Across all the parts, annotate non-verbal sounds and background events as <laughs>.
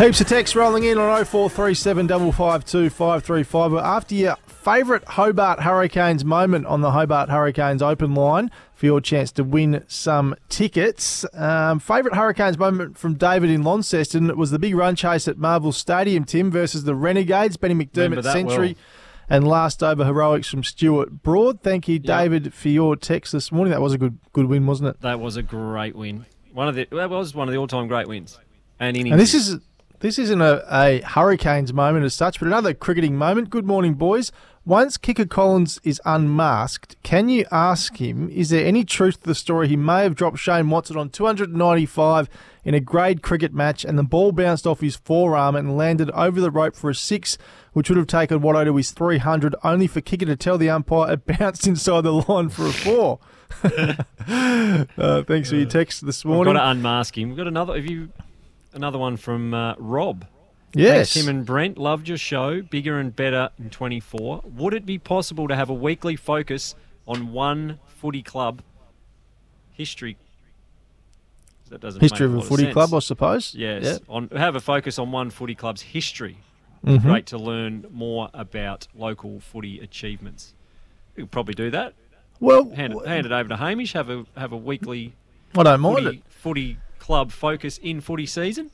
Heaps of text rolling in on 0437 552 535. After your favourite Hobart Hurricanes moment on the Hobart Hurricanes open line for your chance to win some tickets. Um, favourite Hurricanes moment from David in Launceston was the big run chase at Marvel Stadium, Tim, versus the Renegades. Benny McDermott century. Well. And last over heroics from Stuart Broad. Thank you, David, yep. for your text this morning. That was a good good win, wasn't it? That was a great win. One of the that was one of the all time great wins. And, and this is this isn't a, a Hurricanes moment as such, but another cricketing moment. Good morning, boys. Once Kicker Collins is unmasked, can you ask him, is there any truth to the story he may have dropped Shane Watson on 295 in a grade cricket match and the ball bounced off his forearm and landed over the rope for a six, which would have taken Watto to his 300, only for Kicker to tell the umpire it bounced <laughs> inside the line for a four? <laughs> uh, thanks for your text this morning. We've got to unmask him. We've got another. Have you another one from uh, Rob. Yes. Thanks, Tim and Brent. Loved your show. Bigger and better in 24. Would it be possible to have a weekly focus on one footy club history? That doesn't history of a footy of club, I suppose. Yes. Yep. On have a focus on one footy club's history. Mm-hmm. Great to learn more about local footy achievements. We could probably do that. Well, hand, hand it over to Hamish. Have a have a weekly. I don't mind footy, it. Footy club focus in footy season.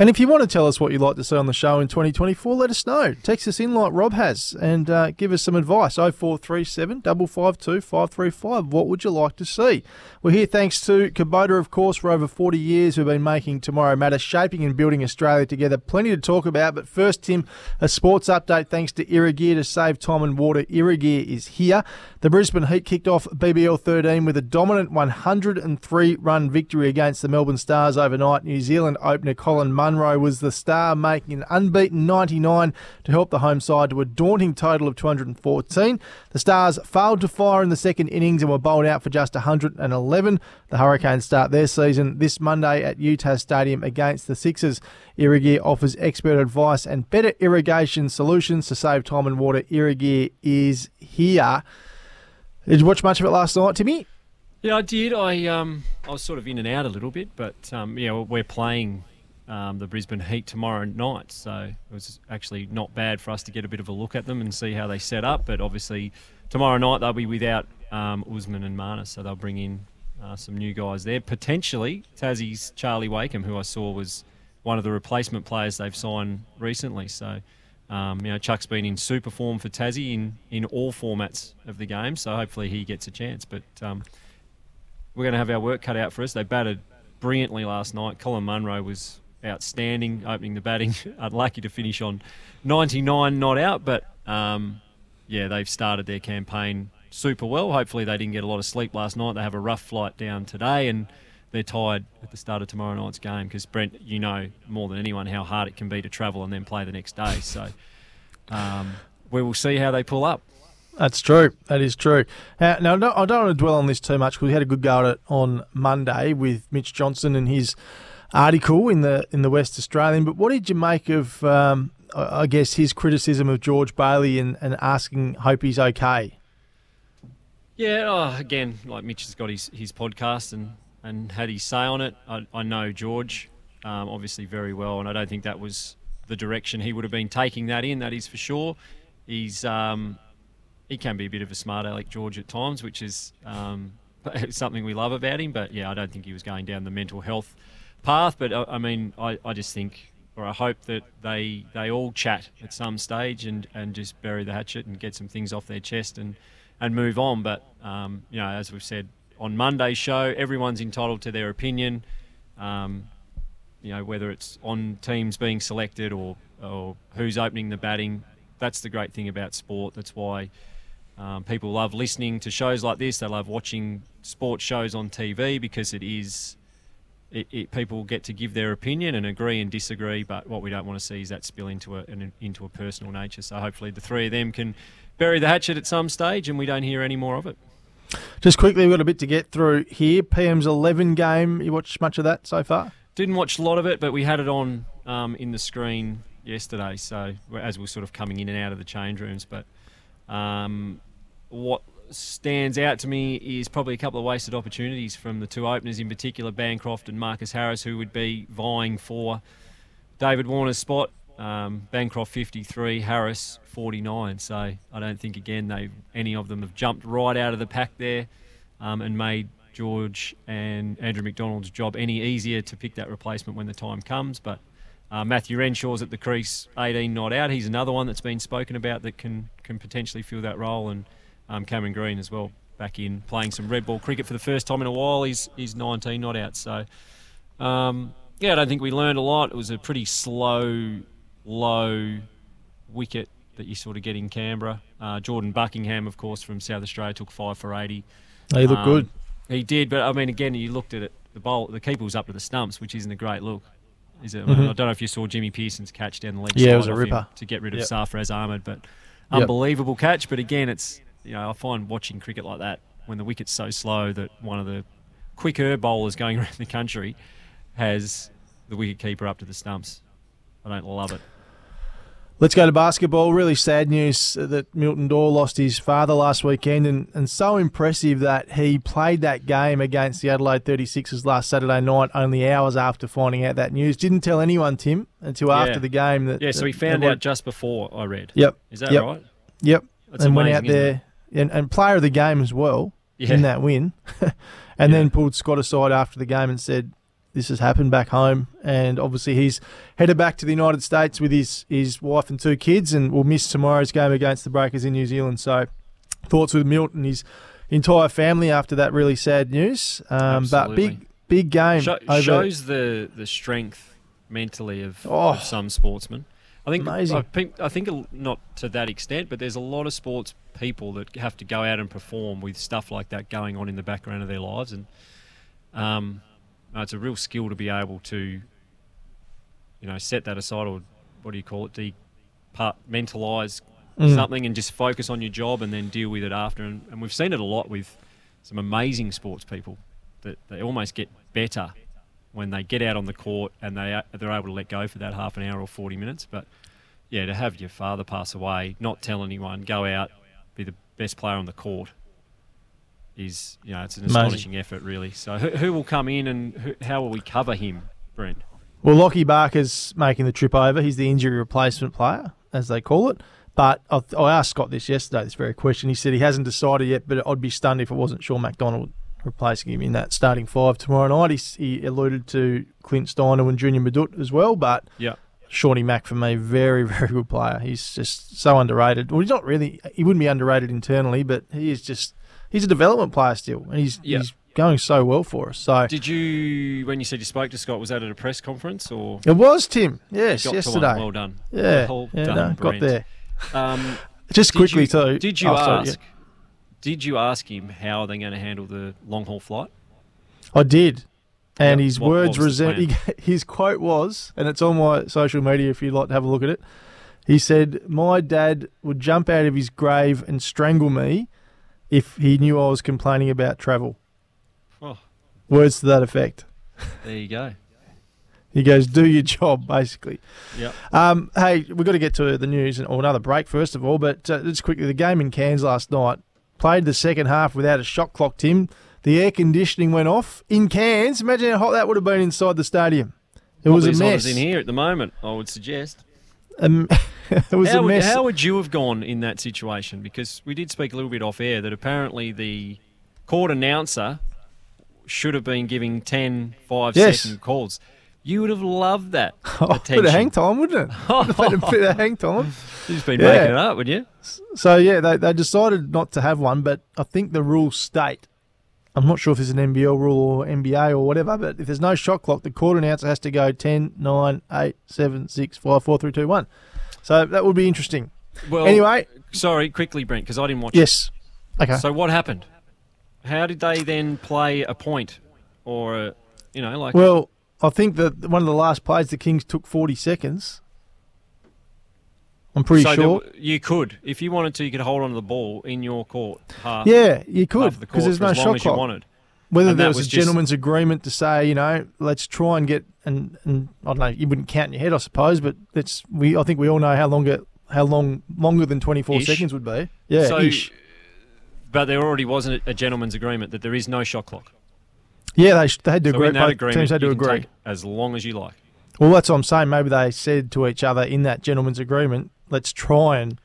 And if you want to tell us what you'd like to see on the show in 2024, let us know. Text us in like Rob has and uh, give us some advice. 0437 552 535. What would you like to see? We're here thanks to Kubota, of course, for over 40 years. We've been making Tomorrow Matter, shaping and building Australia together. Plenty to talk about. But first, Tim, a sports update thanks to Irrigear to save time and water. Irrigear is here. The Brisbane Heat kicked off BBL 13 with a dominant 103 run victory against the Melbourne Stars overnight. New Zealand opener Colin Munro was the star, making an unbeaten 99 to help the home side to a daunting total of 214. The Stars failed to fire in the second innings and were bowled out for just 111. The Hurricanes start their season this Monday at UTAS Stadium against the Sixers. Irrigear offers expert advice and better irrigation solutions to save time and water. Irrigear is here. Did you watch much of it last night, Timmy? Yeah, I did. I um, I was sort of in and out a little bit, but um, yeah, we're playing um, the Brisbane Heat tomorrow night, so it was actually not bad for us to get a bit of a look at them and see how they set up. But obviously, tomorrow night they'll be without um, Usman and Marnus, so they'll bring in uh, some new guys there. Potentially, Tassie's Charlie Wakim, who I saw was one of the replacement players they've signed recently. So um, you know, Chuck's been in super form for Tassie in, in all formats of the game, so hopefully he gets a chance. But um, we're going to have our work cut out for us. They batted brilliantly last night. Colin Munro was outstanding opening the batting. <laughs> Unlucky to finish on 99 not out, but um, yeah, they've started their campaign super well. Hopefully they didn't get a lot of sleep last night. They have a rough flight down today and they're tired at the start of tomorrow night's game because Brent, you know more than anyone how hard it can be to travel and then play the next day. So um, we will see how they pull up. That's true. That is true. Uh, now, no, I don't want to dwell on this too much because we had a good go at it on Monday with Mitch Johnson and his article in the in the West Australian. But what did you make of, um, I guess, his criticism of George Bailey and, and asking, hope he's okay? Yeah, oh, again, like Mitch has got his, his podcast and and had his say on it. I, I know George um, obviously very well, and I don't think that was the direction he would have been taking that in. That is for sure. He's um, he can be a bit of a smart aleck George at times, which is um, <laughs> something we love about him. But yeah, I don't think he was going down the mental health path. But I, I mean, I, I just think or I hope that they they all chat at some stage and, and just bury the hatchet and get some things off their chest and, and move on. But um, you know, as we've said on Monday's show. Everyone's entitled to their opinion. Um, you know, whether it's on teams being selected or, or who's opening the batting. That's the great thing about sport. That's why um, people love listening to shows like this. They love watching sports shows on TV because it is. It, it, people get to give their opinion and agree and disagree, but what we don't want to see is that spill into a an, into a personal nature. So hopefully the three of them can bury the hatchet at some stage, and we don't hear any more of it. Just quickly, we've got a bit to get through here. PM's 11 game. You watched much of that so far? Didn't watch a lot of it, but we had it on um, in the screen yesterday. So as we are sort of coming in and out of the change rooms, but um, what stands out to me is probably a couple of wasted opportunities from the two openers, in particular Bancroft and Marcus Harris, who would be vying for David Warner's spot. Um, Bancroft 53, Harris 49. So I don't think again they any of them have jumped right out of the pack there um, and made George and Andrew McDonald's job any easier to pick that replacement when the time comes. But uh, Matthew Renshaw's at the crease, 18 not out. He's another one that's been spoken about that can can potentially fill that role, and um, Cameron Green as well, back in playing some red ball cricket for the first time in a while. He's he's 19 not out. So um, yeah, I don't think we learned a lot. It was a pretty slow, low wicket that you sort of get in Canberra. Uh, Jordan Buckingham, of course, from South Australia, took five for 80. He looked Um, good. He did, but I mean, again, you looked at it. The bowl, the keeper was up to the stumps, which isn't a great look. Is it? Mhm. I don't know if you saw Jimmy Peirson's catch down the leg. Yeah, it side was a ripper. to get rid of Yep. Sarfraz Ahmed, but Yep. unbelievable catch. But again, it's you know I find watching cricket like that when the wicket's so slow that one of the quicker bowlers going <laughs> around the country has the wicket keeper up to the stumps. I don't love it. Let's go to basketball. Really sad news that Milton Doyle lost his father last weekend, and, and so impressive that he played that game against the Adelaide 36ers last Saturday night, only hours after finding out that news. Didn't tell anyone, Tim, until Yeah. after the game. That Yeah, so he found that- out just before I read. Yep. Is that Yep. right? Yep. That's and went out amazing, there and, and player of the game as well Yeah. in that win, <laughs> and Yeah. then pulled Scott aside after the game and said, "This has happened back home." And obviously, he's headed back to the United States with his his wife and two kids, and will miss tomorrow's game against the Breakers in New Zealand. So, thoughts with Milton, his entire family after that really sad news. Um, but big big game Sho- over. shows the the strength mentally of, Oh. of some sportsmen. I think Amazing. I think I think not to that extent, but there's a lot of sports people that have to go out and perform with stuff like that going on in the background of their lives, and um, it's a real skill to be able to, you know, set that aside or what do you call it, departmentalize Mm. something and just focus on your job and then deal with it after. And, and we've seen it a lot with some amazing sports people that they almost get better when they get out on the court and they are, they're able to let go for that half an hour or 40 minutes. But yeah, to have your father pass away, not tell anyone, go out, be the best player on the court is, you know, it's an Amazing. astonishing effort, really. So who, who will come in and who, how will we cover him, Brent? Well, Lockie Barker's making the trip over. He's the injury replacement player, as they call it. But I, I asked Scott this yesterday, this very question. He said he hasn't decided yet, but I'd be stunned if it wasn't Sean Macdonald replacing him in that starting five tomorrow night. He, he alluded to Clint Steindl and Junior Madut as well, but Yeah. Shawnee Mack for me, very, <laughs> very good player. He's just so underrated. Well, he's not really, he wouldn't be underrated internally, but he is just, he's a development player still, and he's, Yeah. he's going so well for us. So Did you, when you said you spoke to Scott, was that at a press conference or? it was Tim, yes, yesterday. Well done. Yeah, Well yeah done, no, got there. Um, Just quickly you- too. Did you oh, sorry, ask? Did you ask him how are they going to handle the long haul flight? I did, and Yep. his What- what words was the resem- <laughs> his quote was, and it's on my social media if you'd like to have a look at it. He said, "My dad would jump out of his grave and strangle me if he knew I was complaining about travel." Oh, Words to that effect. there you go. He goes, "Do your job," basically. Yep. Um, hey, we've got to get to the news and or another break first of all. But uh, just quickly, the game in Cairns last night played the second half without a shot clock. Tim, the air conditioning went off in Cairns. Imagine how hot that would have been inside the stadium. It was Probably a as hot mess. in here at the moment, I would suggest. Um, <laughs> it was how, a would, mess. how would you have gone in that situation? Because we did speak a little bit off air that apparently the court announcer should have been giving 10, 5 Yes. second calls. You would have loved that <laughs> oh, attention. bit of hang time, wouldn't it? <laughs> <laughs> A bit of hang time. You've just been Yeah. making it up, would you? So yeah, they, they decided not to have one, but I think the rules state. I'm not sure if it's an NBL rule or NBA or whatever, but if there's no shot clock, the court announcer has to go 10, 9, 8, 7, 6, 5, 4, 3, 2, 1. So that would be interesting. Well, anyway, sorry, quickly, Brent, because I didn't watch it. yes. Okay. So what happened? How did they then play a point, or a, you know, like well, I think that one of the last plays, the Kings took 40 seconds. I'm pretty so sure. you could, if you wanted to, you could hold on to the ball in your court half. yeah, you could of the because there's no as shot clock. wanted. Whether And there was, was a just- gentleman's agreement to say, you know, let's try and get and, and I don't know, you wouldn't count in your head, I suppose, but let's we I think we all know how long it how long longer than twenty four Ish. seconds would be. Yeah, so, ish. But there already wasn't a gentleman's agreement that there is no shot clock. Yeah, they they had to so agree. teams had to you can agree. take as long as you like. Well, that's what I'm saying. Maybe they said to each other in that gentleman's agreement, let's try and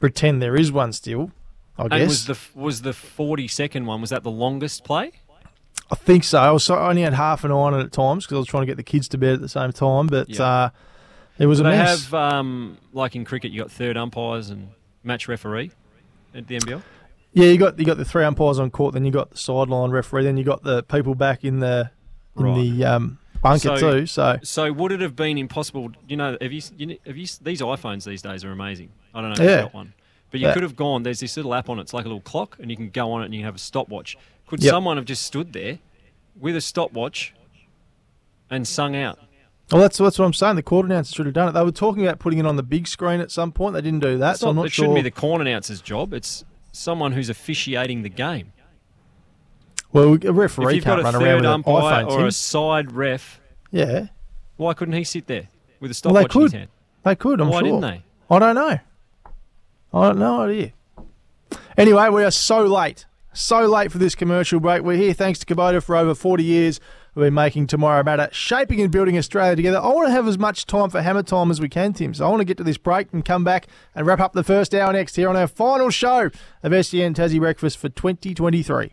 pretend there is one still. I And guess. was the was the forty second one? Was that the longest play? I think so. I was so, I only had half an eye on it at times because I was trying to get the kids to bed at the same time. But Yeah. uh, it was a they mess. have um, like in cricket, you got third umpires and match referee at the NBL. Yeah, you got you got the three umpires on court, then you got the sideline referee, then you got the people back in the in Right. the um, bunker So- too. So So would it have been impossible? You know, have you, you have you these iPhones these days are amazing. I don't know if Yeah. you've got one, but you Yeah. could have gone. There's this little app on it. It's like a little clock, and you can go on it and you have a stopwatch. Could Yep. someone have just stood there with a stopwatch and sung out? well, that's that's what I'm saying. The court announcer should have done it. They were talking about putting it on the big screen at some point. They didn't do that, It's so I'm not- not it sure. shouldn't be the corn announcer's job. It's someone who's officiating the game. well, a If referee you've got can't a run around third with an umpire iPhone. or Tim. a side ref, Yeah, why couldn't he sit there with a Well, they stopwatch in his could. hand? they could. I'm sure. why sure. didn't they? I don't know. I have no idea. Anyway, we are so late. So late for this commercial break. We're here thanks to Kubota for over 40 years. We've be making tomorrow matter, shaping and building Australia together. I want to have as much time for hammer time as we can, Tim. So I want to get to this break and come back and wrap up the first hour next here on our final show of SEN Tassie Breakfast for 2023.